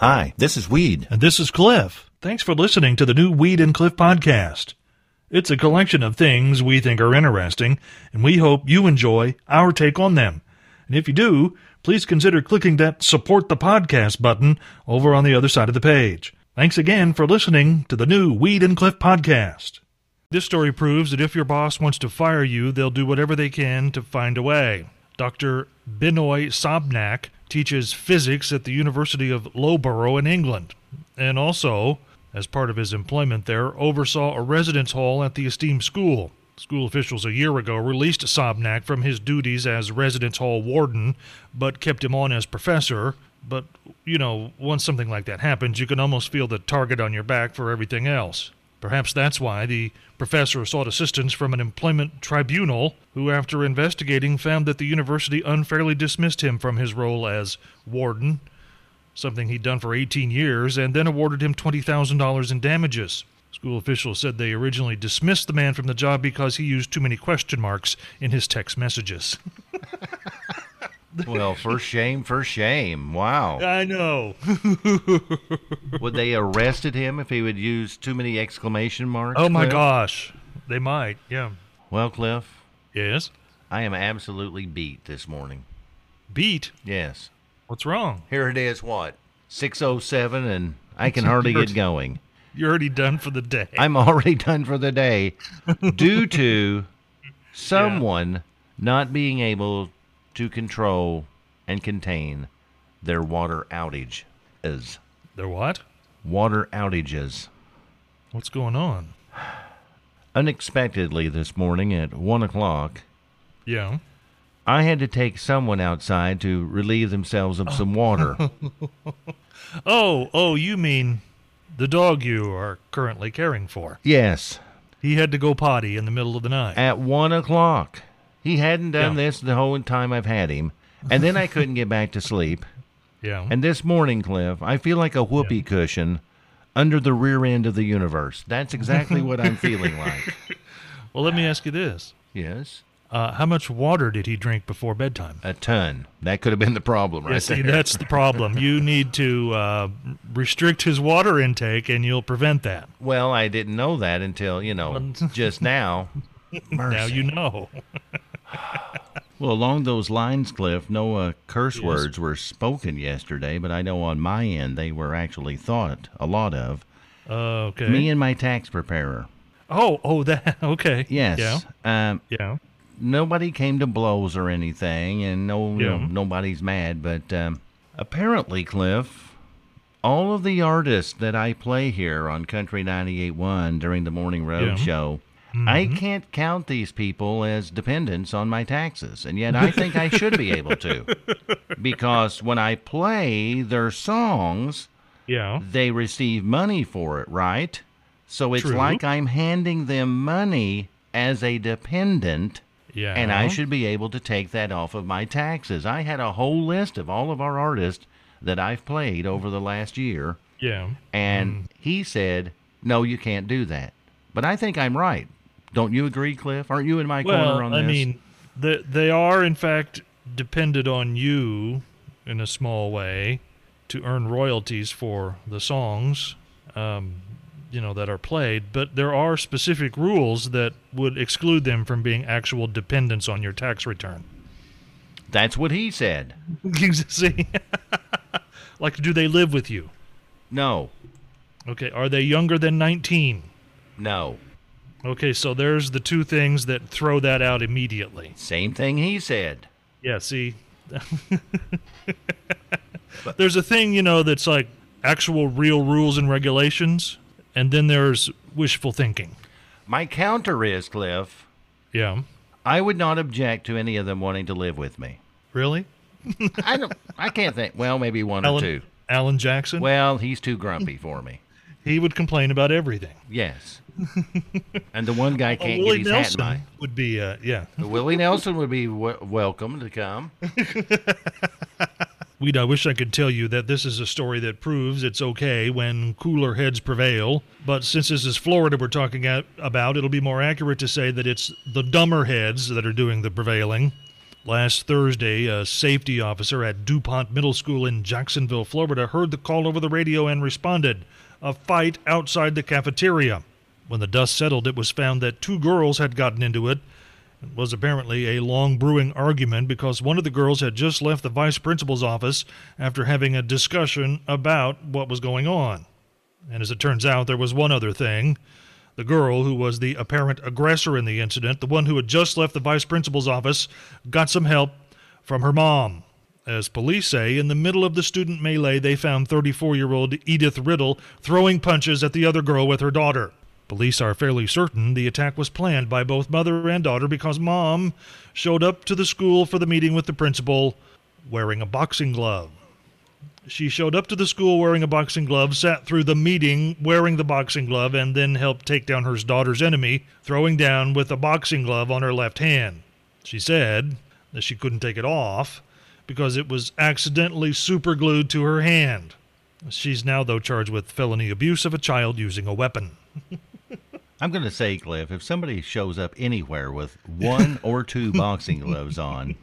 Hi, this is Weed. And this is Cliff. Thanks for listening to the new Weed and Cliff podcast. It's a collection of things we think are interesting, and we hope you enjoy our take on them. And if you do, please consider clicking that support the podcast button over on the other side of the page. Thanks again for listening to the new Weed and Cliff podcast. This story proves that if your boss wants to fire you, they'll do whatever they can to find a way. Dr. Binoy Sobnak teaches physics at the University of Loughborough in England, and also, as part of his employment there, oversaw a residence hall at the esteemed school. School officials a year ago released Sobnak from his duties as residence hall warden, but kept him on as professor. But, you know, once something like that happens, you can almost feel the target on your back for everything else. Perhaps that's why the professor sought assistance from an employment tribunal, who, after investigating, found that the university unfairly dismissed him from his role as warden, something he'd done for 18 years, and then awarded him $20,000 in damages. School officials said they originally dismissed the man from the job because he used too many question marks in his text messages. well, for shame, for shame. Wow. I know. would they arrested him if he would use too many exclamation marks? Oh my Cliff? gosh. They might. Yeah. Well, Cliff. Yes. I am absolutely beat this morning. Beat? Yes. What's wrong? Here it is, what? 607 and I can hardly get going. You're already done for the day. I'm already done for the day due to someone yeah. not being able to control and contain their water outage is. Their what? Water outages. What's going on? Unexpectedly this morning at one o'clock. Yeah. I had to take someone outside to relieve themselves of some water. oh, oh, you mean the dog you are currently caring for? Yes. He had to go potty in the middle of the night. At one o'clock. He hadn't done yeah. this the whole time I've had him. And then I couldn't get back to sleep. Yeah. And this morning, Cliff, I feel like a whoopee yeah. cushion under the rear end of the universe. That's exactly what I'm feeling like. Well, let me ask you this. Yes. Uh, how much water did he drink before bedtime? A ton. That could have been the problem, right yeah, see, there. that's the problem. You need to uh, restrict his water intake, and you'll prevent that. Well, I didn't know that until you know just now. Now you know. Well, along those lines, Cliff, no uh, curse yes. words were spoken yesterday, but I know on my end they were actually thought a lot of. Uh, okay. Me and my tax preparer. Oh, oh, that okay. Yes. Yeah. Um, yeah nobody came to blows or anything, and no, yeah. you know, nobody's mad. But um, apparently, Cliff, all of the artists that I play here on Country 98.1 during the Morning Road yeah. Show, mm-hmm. I can't count these people as dependents on my taxes, and yet I think I should be able to, because when I play their songs, yeah, they receive money for it, right? So it's True. like I'm handing them money as a dependent yeah. And I should be able to take that off of my taxes. I had a whole list of all of our artists that I've played over the last year. Yeah. And mm. he said, no, you can't do that. But I think I'm right. Don't you agree, Cliff? Aren't you in my well, corner on this? I mean, the, they are, in fact, dependent on you in a small way to earn royalties for the songs. Um, you know that are played, but there are specific rules that would exclude them from being actual dependents on your tax return. That's what he said. See, like, do they live with you? No. Okay. Are they younger than nineteen? No. Okay, so there's the two things that throw that out immediately. Same thing he said. Yeah. See. there's a thing, you know, that's like actual real rules and regulations and then there's wishful thinking. My counter is, Cliff. Yeah. I would not object to any of them wanting to live with me. Really? I don't. I can't think. Well, maybe one Alan, or two. Alan Jackson. Well, he's too grumpy for me. He would complain about everything. Yes. and the one guy can't get his Nelson hat in Would be uh, yeah. Willie Nelson would be w- welcome to come. Weed, I wish I could tell you that this is a story that proves it's okay when cooler heads prevail, but since this is Florida we're talking about, it'll be more accurate to say that it's the dumber heads that are doing the prevailing. Last Thursday, a safety officer at DuPont Middle School in Jacksonville, Florida, heard the call over the radio and responded. A fight outside the cafeteria. When the dust settled, it was found that two girls had gotten into it. It was apparently a long brewing argument because one of the girls had just left the vice principal's office after having a discussion about what was going on. And as it turns out, there was one other thing. The girl who was the apparent aggressor in the incident, the one who had just left the vice principal's office, got some help from her mom. As police say, in the middle of the student melee, they found 34 year old Edith Riddle throwing punches at the other girl with her daughter. Police are fairly certain the attack was planned by both mother and daughter because mom showed up to the school for the meeting with the principal wearing a boxing glove. She showed up to the school wearing a boxing glove, sat through the meeting wearing the boxing glove, and then helped take down her daughter's enemy, throwing down with a boxing glove on her left hand. She said that she couldn't take it off because it was accidentally superglued to her hand. She's now, though, charged with felony abuse of a child using a weapon. I'm going to say, Cliff, if somebody shows up anywhere with one or two boxing gloves on,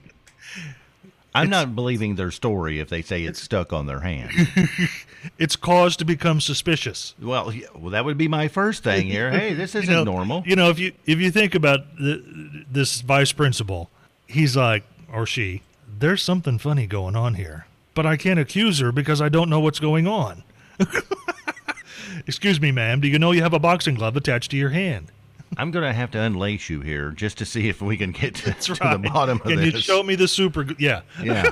I'm it's, not believing their story if they say it's stuck on their hand. it's cause to become suspicious. Well, well, that would be my first thing here. Hey, this isn't you know, normal. You know, if you if you think about the, this vice principal, he's like, or she, there's something funny going on here, but I can't accuse her because I don't know what's going on. Excuse me, ma'am. Do you know you have a boxing glove attached to your hand? I'm going to have to unlace you here just to see if we can get to, to the bottom of can this. Can you show me the super? Yeah. Yeah.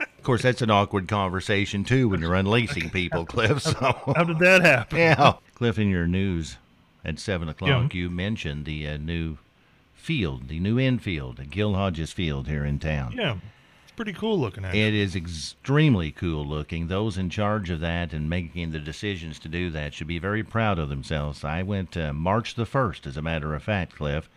Of course, that's an awkward conversation too when you're unlacing people, Cliff. So how did that happen? Yeah, Cliff, in your news at seven o'clock, yeah. you mentioned the uh, new field, the new infield Gil Hodges Field here in town. Yeah pretty cool looking. Actually. It is extremely cool looking. Those in charge of that and making the decisions to do that should be very proud of themselves. I went uh, March the first, as a matter of fact, Cliff.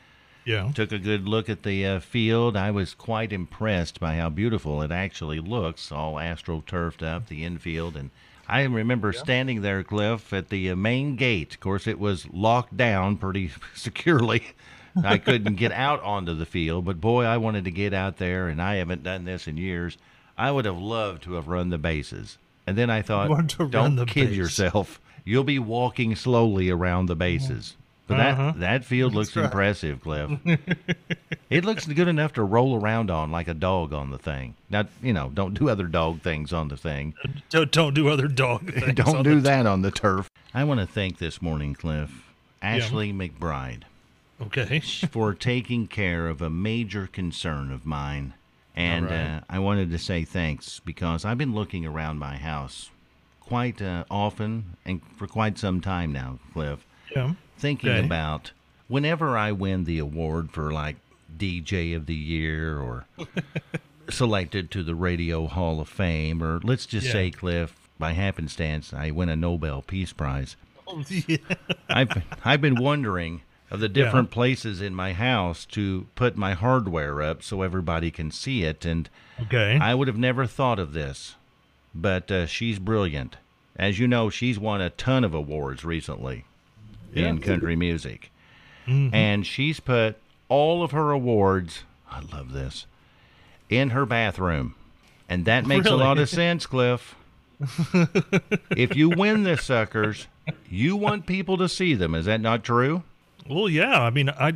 Yeah. Took a good look at the uh, field. I was quite impressed by how beautiful it actually looks, all astroturfed up, the infield. And I remember yeah. standing there, Cliff, at the uh, main gate. Of course, it was locked down pretty securely. I couldn't get out onto the field, but boy, I wanted to get out there, and I haven't done this in years. I would have loved to have run the bases. And then I thought, don't kid base. yourself. You'll be walking slowly around the bases. But uh-huh. that, that field looks right. impressive, Cliff. it looks good enough to roll around on like a dog on the thing. Now, you know, don't do other dog things on the thing. Don't, don't do other dog things. don't do that on the turf. I want to thank this morning, Cliff, Ashley yeah. McBryde. Okay. for taking care of a major concern of mine. And right. uh, I wanted to say thanks because I've been looking around my house quite uh, often and for quite some time now, Cliff. Yeah. Thinking okay. about whenever I win the award for like DJ of the Year or selected to the Radio Hall of Fame, or let's just yeah. say, Cliff, by happenstance, I win a Nobel Peace Prize. Oh, yeah. I've I've been wondering of the different yeah. places in my house to put my hardware up so everybody can see it. And okay. I would have never thought of this, but uh, she's brilliant. As you know, she's won a ton of awards recently yeah. in country music. Mm-hmm. And she's put all of her awards, I love this, in her bathroom. And that makes really? a lot of sense, Cliff. if you win this, suckers, you want people to see them. Is that not true? Well, yeah. I mean, I,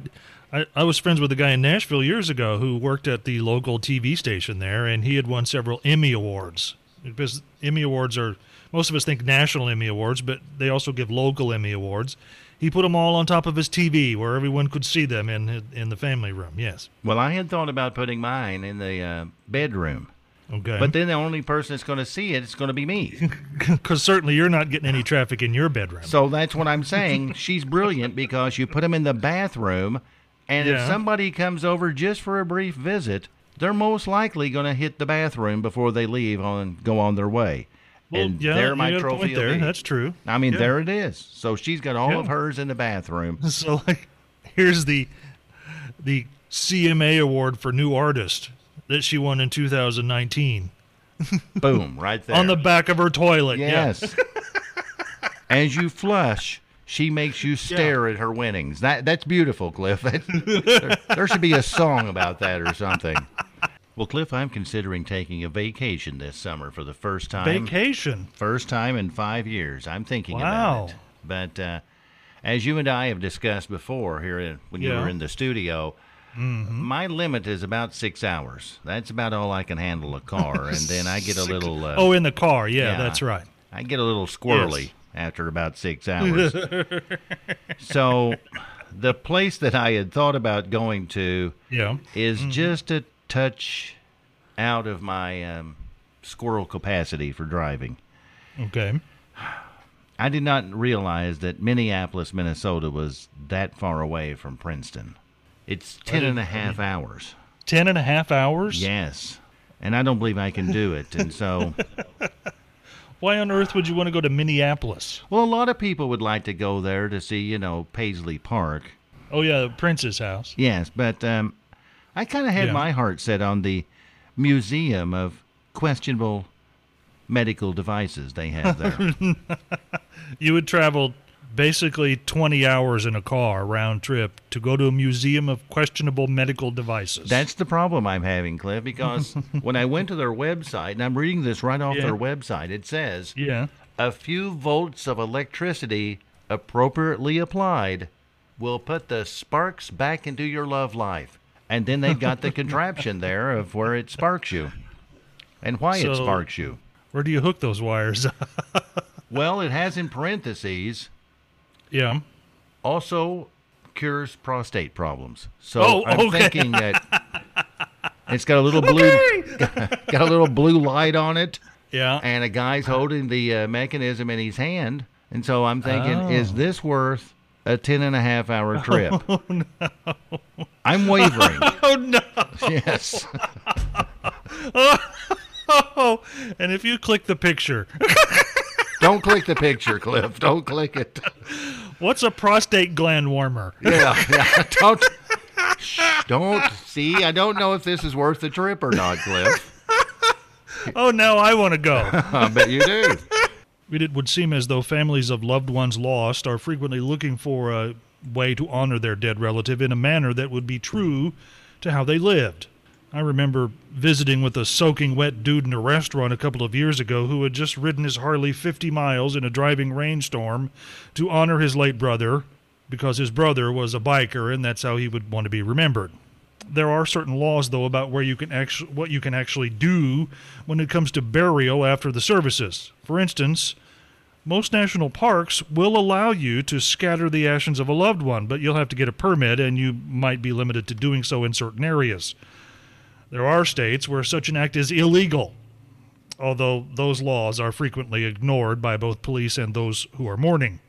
I, I was friends with a guy in Nashville years ago who worked at the local TV station there, and he had won several Emmy awards. Because Emmy awards are most of us think national Emmy awards, but they also give local Emmy awards. He put them all on top of his TV where everyone could see them in in the family room. Yes. Well, I had thought about putting mine in the uh, bedroom. Okay. But then the only person that's going to see it is going to be me. Because certainly you're not getting any traffic in your bedroom. So that's what I'm saying. She's brilliant because you put them in the bathroom, and yeah. if somebody comes over just for a brief visit, they're most likely going to hit the bathroom before they leave on go on their way. Well, and yeah, there my trophy there. That's true. I mean, yeah. there it is. So she's got all yeah. of hers in the bathroom. So like, here's the the CMA award for new artist that she won in 2019. Boom, right there. On the back of her toilet. Yes. Yeah. As you flush, she makes you stare yeah. at her winnings. That that's beautiful, Cliff. there, there should be a song about that or something. Well, Cliff, I'm considering taking a vacation this summer for the first time. Vacation. First time in five years. I'm thinking Wow. about it. But uh, as you and I have discussed before here in, when you were in the studio, my limit is about six hours. That's about all I can handle a car, and then I get a little. Uh, Oh, in the car. Yeah, yeah. that's right. I get a little squirrely Yes. after about six hours. so, the place that I had thought about going to Yeah. is just a touch out of my um, squirrel capacity for driving. Okay. I did not realize that Minneapolis, Minnesota was that far away from Princeton. It's ten and a half hours. Ten and a half hours? Yes. And I don't believe I can do it. And so, Why on earth would you want to go to Minneapolis? well, a lot of people would like to go there to see, you know, Paisley Park. Oh, yeah, Prince's house. Yes, but um, I kind of had Yeah. my heart set on the museum of questionable medical devices they have there. You would travel basically 20 hours in a car round trip to go to a museum of questionable medical devices. That's the problem I'm having, Cliff, because when I went to their website, and I'm reading this right off Yeah. their website, it says yeah. a few volts of electricity appropriately applied will put the sparks back into your love life. And then they've got the contraption there of where it sparks you and why it sparks you. Where do you hook those wires? Well, it has in parentheses yeah. also cures prostate problems. So Oh, I'm okay. thinking that it's got a little blue got a little blue light on it Yeah. and a guy's holding the uh, mechanism in his hand. And so I'm thinking, Oh. is this worth a 10 and a half hour trip? I'm wavering. oh, no. yes. Oh, and if you click the picture, Don't click the picture, Cliff. Don't click it. What's a prostate gland warmer? Yeah. yeah. Don't. Shh, don't. See, I don't know if this is worth the trip or not, Cliff. Oh, now I want to go. I bet you do. It would seem as though families of loved ones lost are frequently looking for a way to honor their dead relative in a manner that would be true to how they lived. I remember visiting with a soaking wet dude in a restaurant a couple of years ago who had just ridden his Harley 50 miles in a driving rainstorm to honor his late brother because his brother was a biker and that's how he would want to be remembered. There are certain laws though about where you can actually what you can actually do when it comes to burial after the services. For instance, most national parks will allow you to scatter the ashes of a loved one, but you'll have to get a permit and you might be limited to doing so in certain areas. There are states where such an act is illegal, although those laws are frequently ignored by both police and those who are mourning.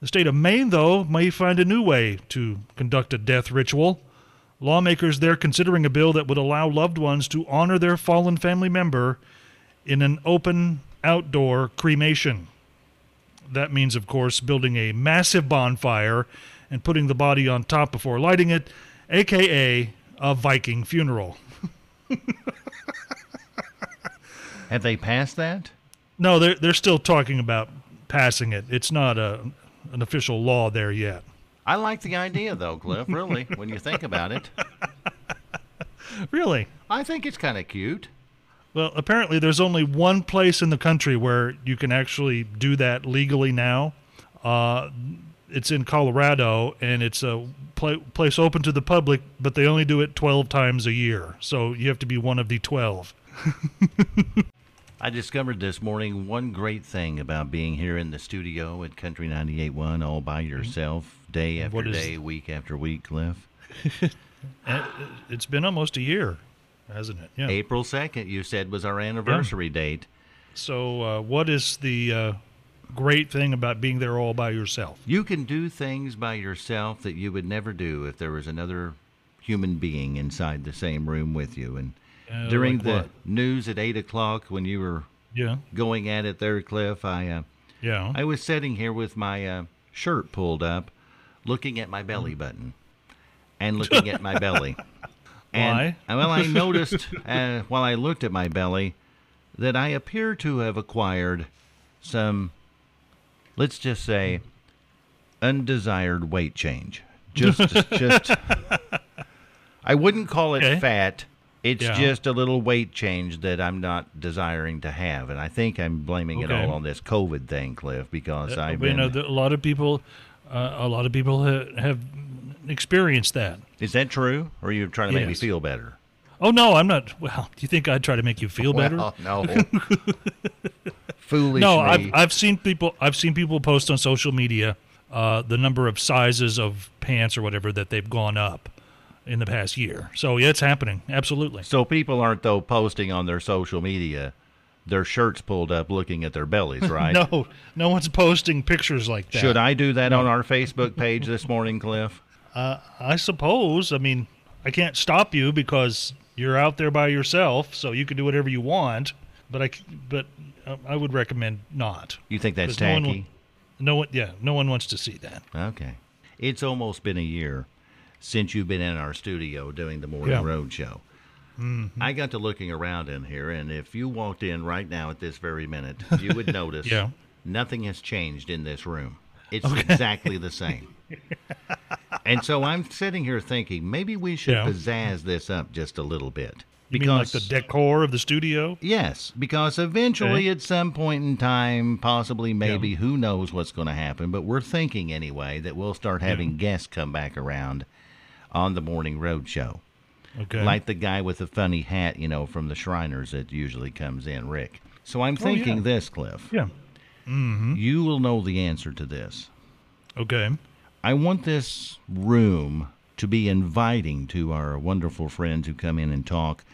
The state of Maine, though, may find a new way to conduct a death ritual. Lawmakers there considering a bill that would allow loved ones to honor their fallen family member in an open outdoor cremation. That means, of course, building a massive bonfire and putting the body on top before lighting it, aka a Viking funeral. Have they passed that? No, they're they're still talking about passing it. It's not a an official law there yet. I like the idea, though, Cliff, really, when you think about it. Really? I think it's kind of cute. Well, apparently there's only one place in the country where you can actually do that legally now. Uh, it's in Colorado, and it's a pla place open to the public, but they only do it 12 times a year. So you have to be one of the 12. I discovered this morning one great thing about being here in the studio at Country 98.1 all by yourself, day after day, week after week, Cliff. It's been almost a year, hasn't it? Yeah. April 2nd, you said, was our anniversary date. So, uh, what is the uh, great thing about being there all by yourself? You can do things by yourself that you would never do if there was another human being inside the same room with you. And Uh, during like the what? news at 8 o'clock when you were Yeah. going at it there, Cliff, I, uh, Yeah. I was sitting here with my uh, shirt pulled up, looking at my belly button and looking at my belly. And, Why? Well, I noticed uh, while I looked at my belly that I appear to have acquired some, let's just say, undesired weight change. Just, just. I wouldn't call it Okay. fat, It's Yeah. just a little weight change that I'm not desiring to have, and I think I'm blaming it all on this COVID thing, Cliff, because Uh, I've been. know, a lot of people, uh, a lot of people ha- have experienced that. is that true, or are you trying to make me feel better? Oh no, I'm not. Well, do you think I'd try to make you feel better? Well, no. Foolish no, me. I've I've seen people I've seen people post on social media uh, the number of sizes of pants or whatever that they've gone up in the past year. So yeah, it's happening. Absolutely. so people aren't though posting on their social media their shirts pulled up, looking at their bellies, right? No, no one's posting pictures like that. Should I do that on our Facebook page this morning, Cliff? Uh, I suppose. I mean, I can't stop you because you're out there by yourself, so you can do whatever you want. But I, but uh, I would recommend not. You think that's 'Cause no one? No one, yeah, no one wants to see that. Okay. It's almost been a year since you've been in our studio doing the Morning Yeah. Road Show. I got to looking around in here, and if you walked in right now at this very minute, you would notice Yeah. nothing has changed in this room. It's exactly the same. and so I'm sitting here thinking maybe we should Yeah. pizzazz this up just a little bit. You mean like the decor of the studio? Yes, because eventually, Okay. at some point in time, possibly, maybe, who knows what's going to happen, but we're thinking anyway that we'll start having guests come back around on the morning road show. Okay. Like the guy with the funny hat, you know, from the Shriners that usually comes in, Rick. So I'm Oh, yeah. thinking this, Cliff. yeah. Mm-hmm. You will know the answer to this. Okay. I want this room to be inviting to our wonderful friends who come in and talk.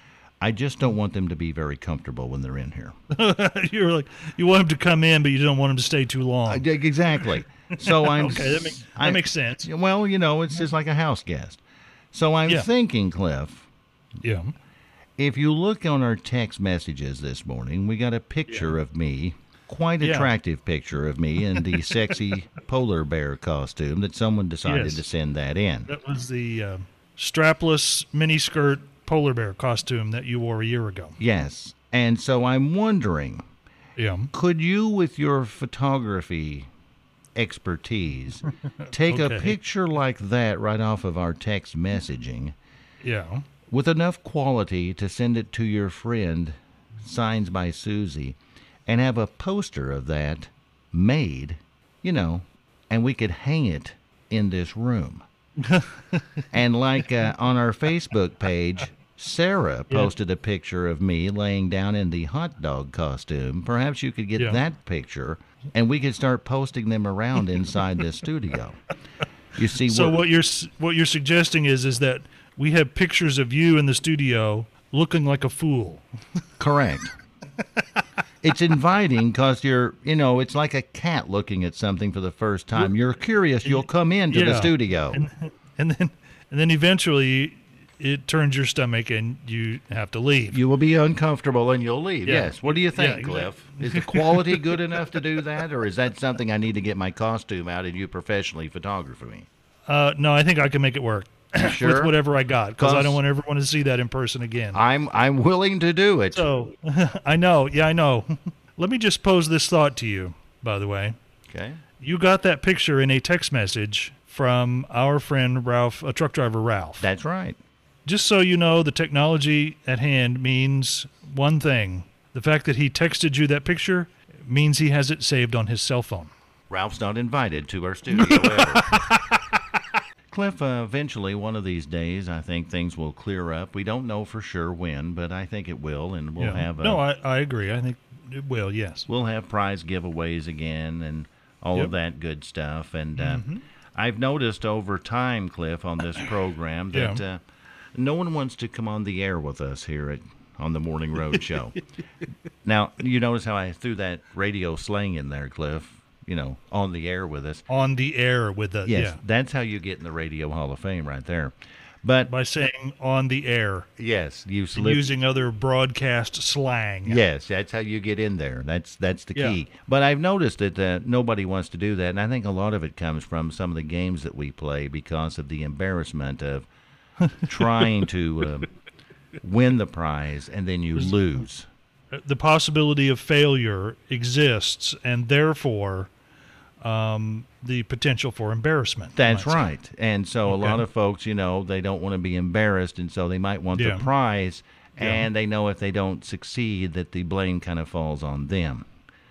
I just don't want them to be very comfortable when they're in here. You're like you want them to come in, but you don't want them to stay too long. Uh, Exactly. So I'm okay, that, makes that I- makes sense. Well, you know, it's just like a house guest. So I'm Yeah. thinking, Cliff, Yeah. if you look on our text messages this morning, we got a picture of me, quite Yeah. attractive picture of me in the sexy polar bear costume that someone decided Yes. to send that in. That was the uh, strapless miniskirt polar bear costume that you wore a year ago. Yes. And so I'm wondering, Yeah. could you with your photography expertise take a picture like that right off of our text messaging Yeah. with enough quality to send it to your friend, signs by Susie, and have a poster of that made, you know, and we could hang it in this room. and like uh, on our Facebook page, Sarah posted a picture of me laying down in the hot dog costume. Perhaps you could get Yeah. that picture and we could start posting them around inside the studio. You see, So what you're what you're suggesting is is that we have pictures of you in the studio looking like a fool. Correct. it's inviting because you're, you know, it's like a cat looking at something for the first time. You're curious. You'll come into the studio. And then and then eventually it turns your stomach and you have to leave. You will be uncomfortable and you'll leave. Yeah. Yes. What do you think, Yeah, Cliff? Is the quality good enough to do that, or is that something I need to get my costume out and you professionally photograph me? Uh, no, I think I can make it work Sure. with whatever I got because I don't want everyone to see that in person again. I'm I'm willing to do it. So I know, yeah, I know. Let me just pose this thought to you, by the way. okay. You got that picture in a text message from our friend Ralph, a truck driver Ralph. That's right. Just so you know, the technology at hand means one thing. The fact that he texted you that picture means he has it saved on his cell phone. Ralph's not invited to our studio ever. Cliff, uh, eventually, one of these days, I think things will clear up. We don't know for sure when, but I think it will, and we'll Yeah. have a, no, I, I agree. I think it will, yes. we'll have prize giveaways again and all Yep. of that good stuff. And uh, I've noticed over time, Cliff, on this program that Yeah. uh, no one wants to come on the air with us here at on the Morning Road Show. now, you notice how I threw that radio slang in there, Cliff. You know, on the air with us. On the air with us. Yes, yeah. that's how you get in the Radio Hall of Fame right there. But By saying on the air. yes, you slip. using other broadcast slang. Yes, that's how you get in there. That's that's the Yeah. key. But I've noticed that uh, nobody wants to do that, and I think a lot of it comes from some of the games that we play because of the embarrassment of trying to uh, win the prize and then you lose. The possibility of failure exists, and therefore, um, the potential for embarrassment. That's might say. right. And so a lot of folks, you know, they don't want to be embarrassed, and so they might want Yeah. the prize and they know if they don't succeed that the blame kind of falls on them.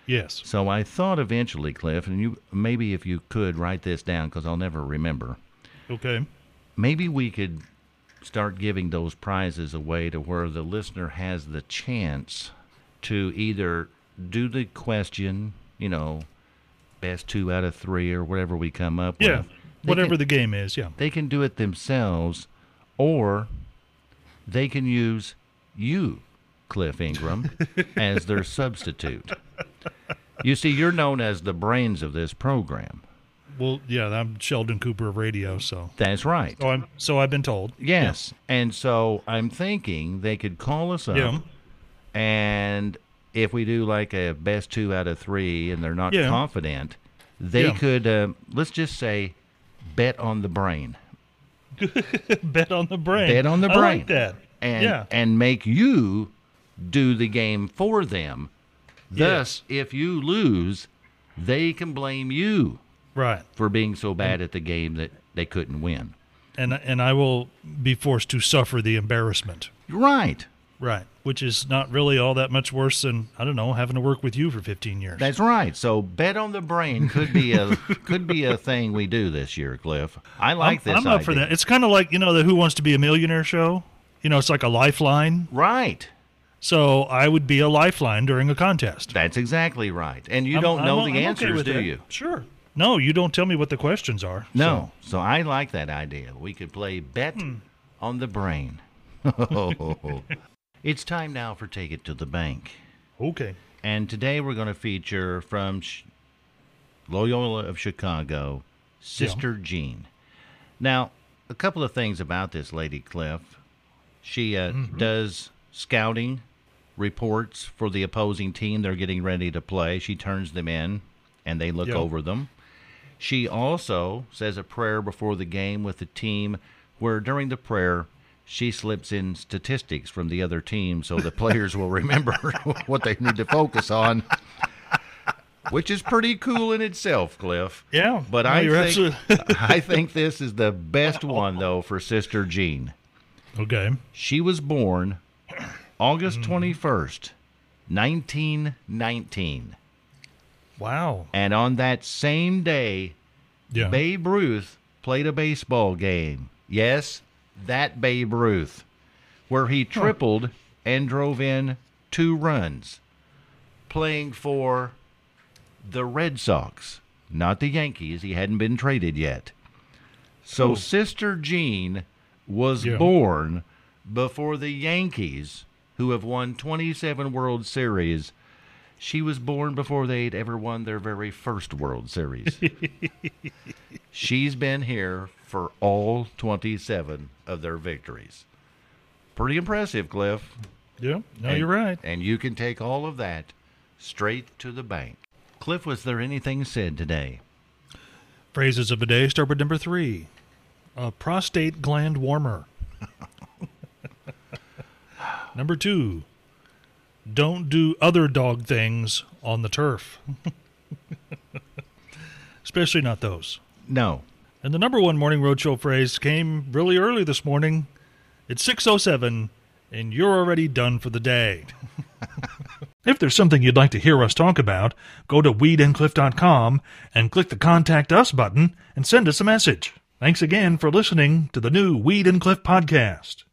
Yes. So I thought eventually, Cliff, and you maybe if you could write this down because I'll never remember. Okay. Maybe we could start giving those prizes away to where the listener has the chance to either do the question, you know, best two out of three or whatever we come up Yeah. with. They Whatever can- the game is. Yeah. they can do it themselves, or they can use you, Cliff Ingram, as their substitute. You see, you're known as the brains of this program. Well, yeah. I'm Sheldon Cooper of radio, so. That's right. So I'm. So I've been told. Yes. And so I'm thinking they could call us up, Yeah. and if we do like a best two out of three and they're not Yeah. confident, they Yeah. could, uh, let's just say, bet on the brain. Bet on the brain. Bet on the brain. I like that. and yeah. and make you do the game for them. Thus, if you lose, they can blame you Right. for being so bad at the game that they couldn't win. And and I will be forced to suffer the embarrassment. Right. Right. Which is not really all that much worse than I don't know having to work with you for 15 years. That's right. So bet on the brain could be a could be a thing we do this year, Cliff. I like I'm, this. I'm up for that. It's kind of like you know the Who Wants to Be a Millionaire show. You know, it's like a lifeline. Right. So I would be a lifeline during a contest. That's exactly right. And you I'm- don't know I'm- the okay answers, with do that. you? Sure. No, you don't tell me what the questions are. No. So I like that idea. We could play bet Hmm. on the brain. it's time now for Take It to the Bank. Okay. And today we're going to feature from Sh- Loyola of Chicago, Sister Jean. Now, a couple of things about this lady, Cliff. She uh, does scouting reports for the opposing team they're getting ready to play. She turns them in and they look Yeah. over them. She also says a prayer before the game with the team, where during the prayer, she slips in statistics from the other team so the players will remember what they need to focus on, which is pretty cool in itself, Cliff. Yeah. But No, I think, absolutely- I think this is the best one, though, for Sister Jean. okay. She was born August hmm. 21st, 1919. Wow. And on that same day, Yeah. Babe Ruth played a baseball game. Yes, that Babe Ruth, where he tripled and drove in two runs, playing for the Red Sox, not the Yankees. He hadn't been traded yet. So. Sister Jean was Yeah. born before the Yankees, who have won 27 World Series. She was born before they'd ever won their very first World Series. She's been here for all 27 of their victories. Pretty impressive, Cliff. yeah. No, And- you're right. And you can take all of that straight to the bank. Cliff, was there anything said today? Phrases of the day start with number three. A prostate gland warmer. number two. Don't do other dog things on the turf. Especially not those. No. And the number one morning roadshow phrase came really early this morning. It's 607 and you're already done for the day. if there's something you'd like to hear us talk about, go to weedandcliff.com and click the contact us button and send us a message. Thanks again for listening to the new Weed and Cliff podcast.